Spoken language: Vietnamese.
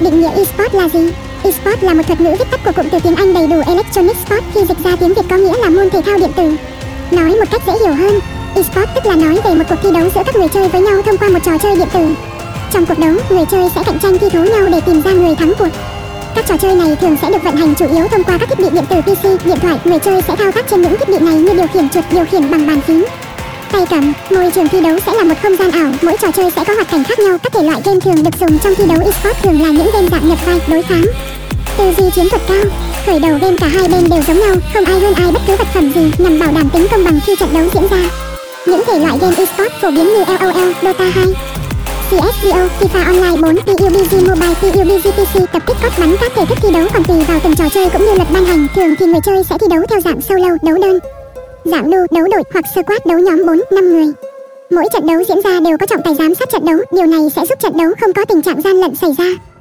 Định nghĩa eSport là gì? eSport là một thuật ngữ viết tắt của cụm từ tiếng Anh đầy đủ Electronic Sport khi dịch ra tiếng Việt có nghĩa là môn thể thao điện tử. Nói một cách dễ hiểu hơn, eSport tức là nói về một cuộc thi đấu giữa các người chơi với nhau thông qua một trò chơi điện tử. Trong cuộc đấu, người chơi sẽ cạnh tranh thi thố nhau để tìm ra người thắng cuộc. Các trò chơi này thường sẽ được vận hành chủ yếu thông qua các thiết bị điện tử PC, điện thoại. Người chơi sẽ thao tác trên những thiết bị này như điều khiển chuột, điều khiển bằng bàn phím, tay cầm. Môi trường thi đấu sẽ là một không gian ảo, mỗi trò chơi sẽ có hoạt cảnh khác nhau. Các thể loại game thường được dùng trong thi đấu eSports thường là những game dạng nhập vai, đối kháng. Tư duy chiến thuật cao. Khởi đầu game cả hai bên đều giống nhau, không ai hơn ai bất cứ vật phẩm gì nhằm bảo đảm tính công bằng khi trận đấu diễn ra. Những thể loại game eSports phổ biến như LOL, Dota 2, CSGO, FIFA Online 4, PUBG Mobile, PUBG PC tập kích cốt bắn các thể thức thi đấu còn tùy vào từng trò chơi cũng như luật ban hành. Thường thì người chơi sẽ thi đấu theo dạng solo, đấu đơn, giảm đu, đấu đội hoặc squad đấu nhóm 4, 5 người. Mỗi trận đấu diễn ra đều có trọng tài giám sát trận đấu, điều này sẽ giúp trận đấu không có tình trạng gian lận xảy ra.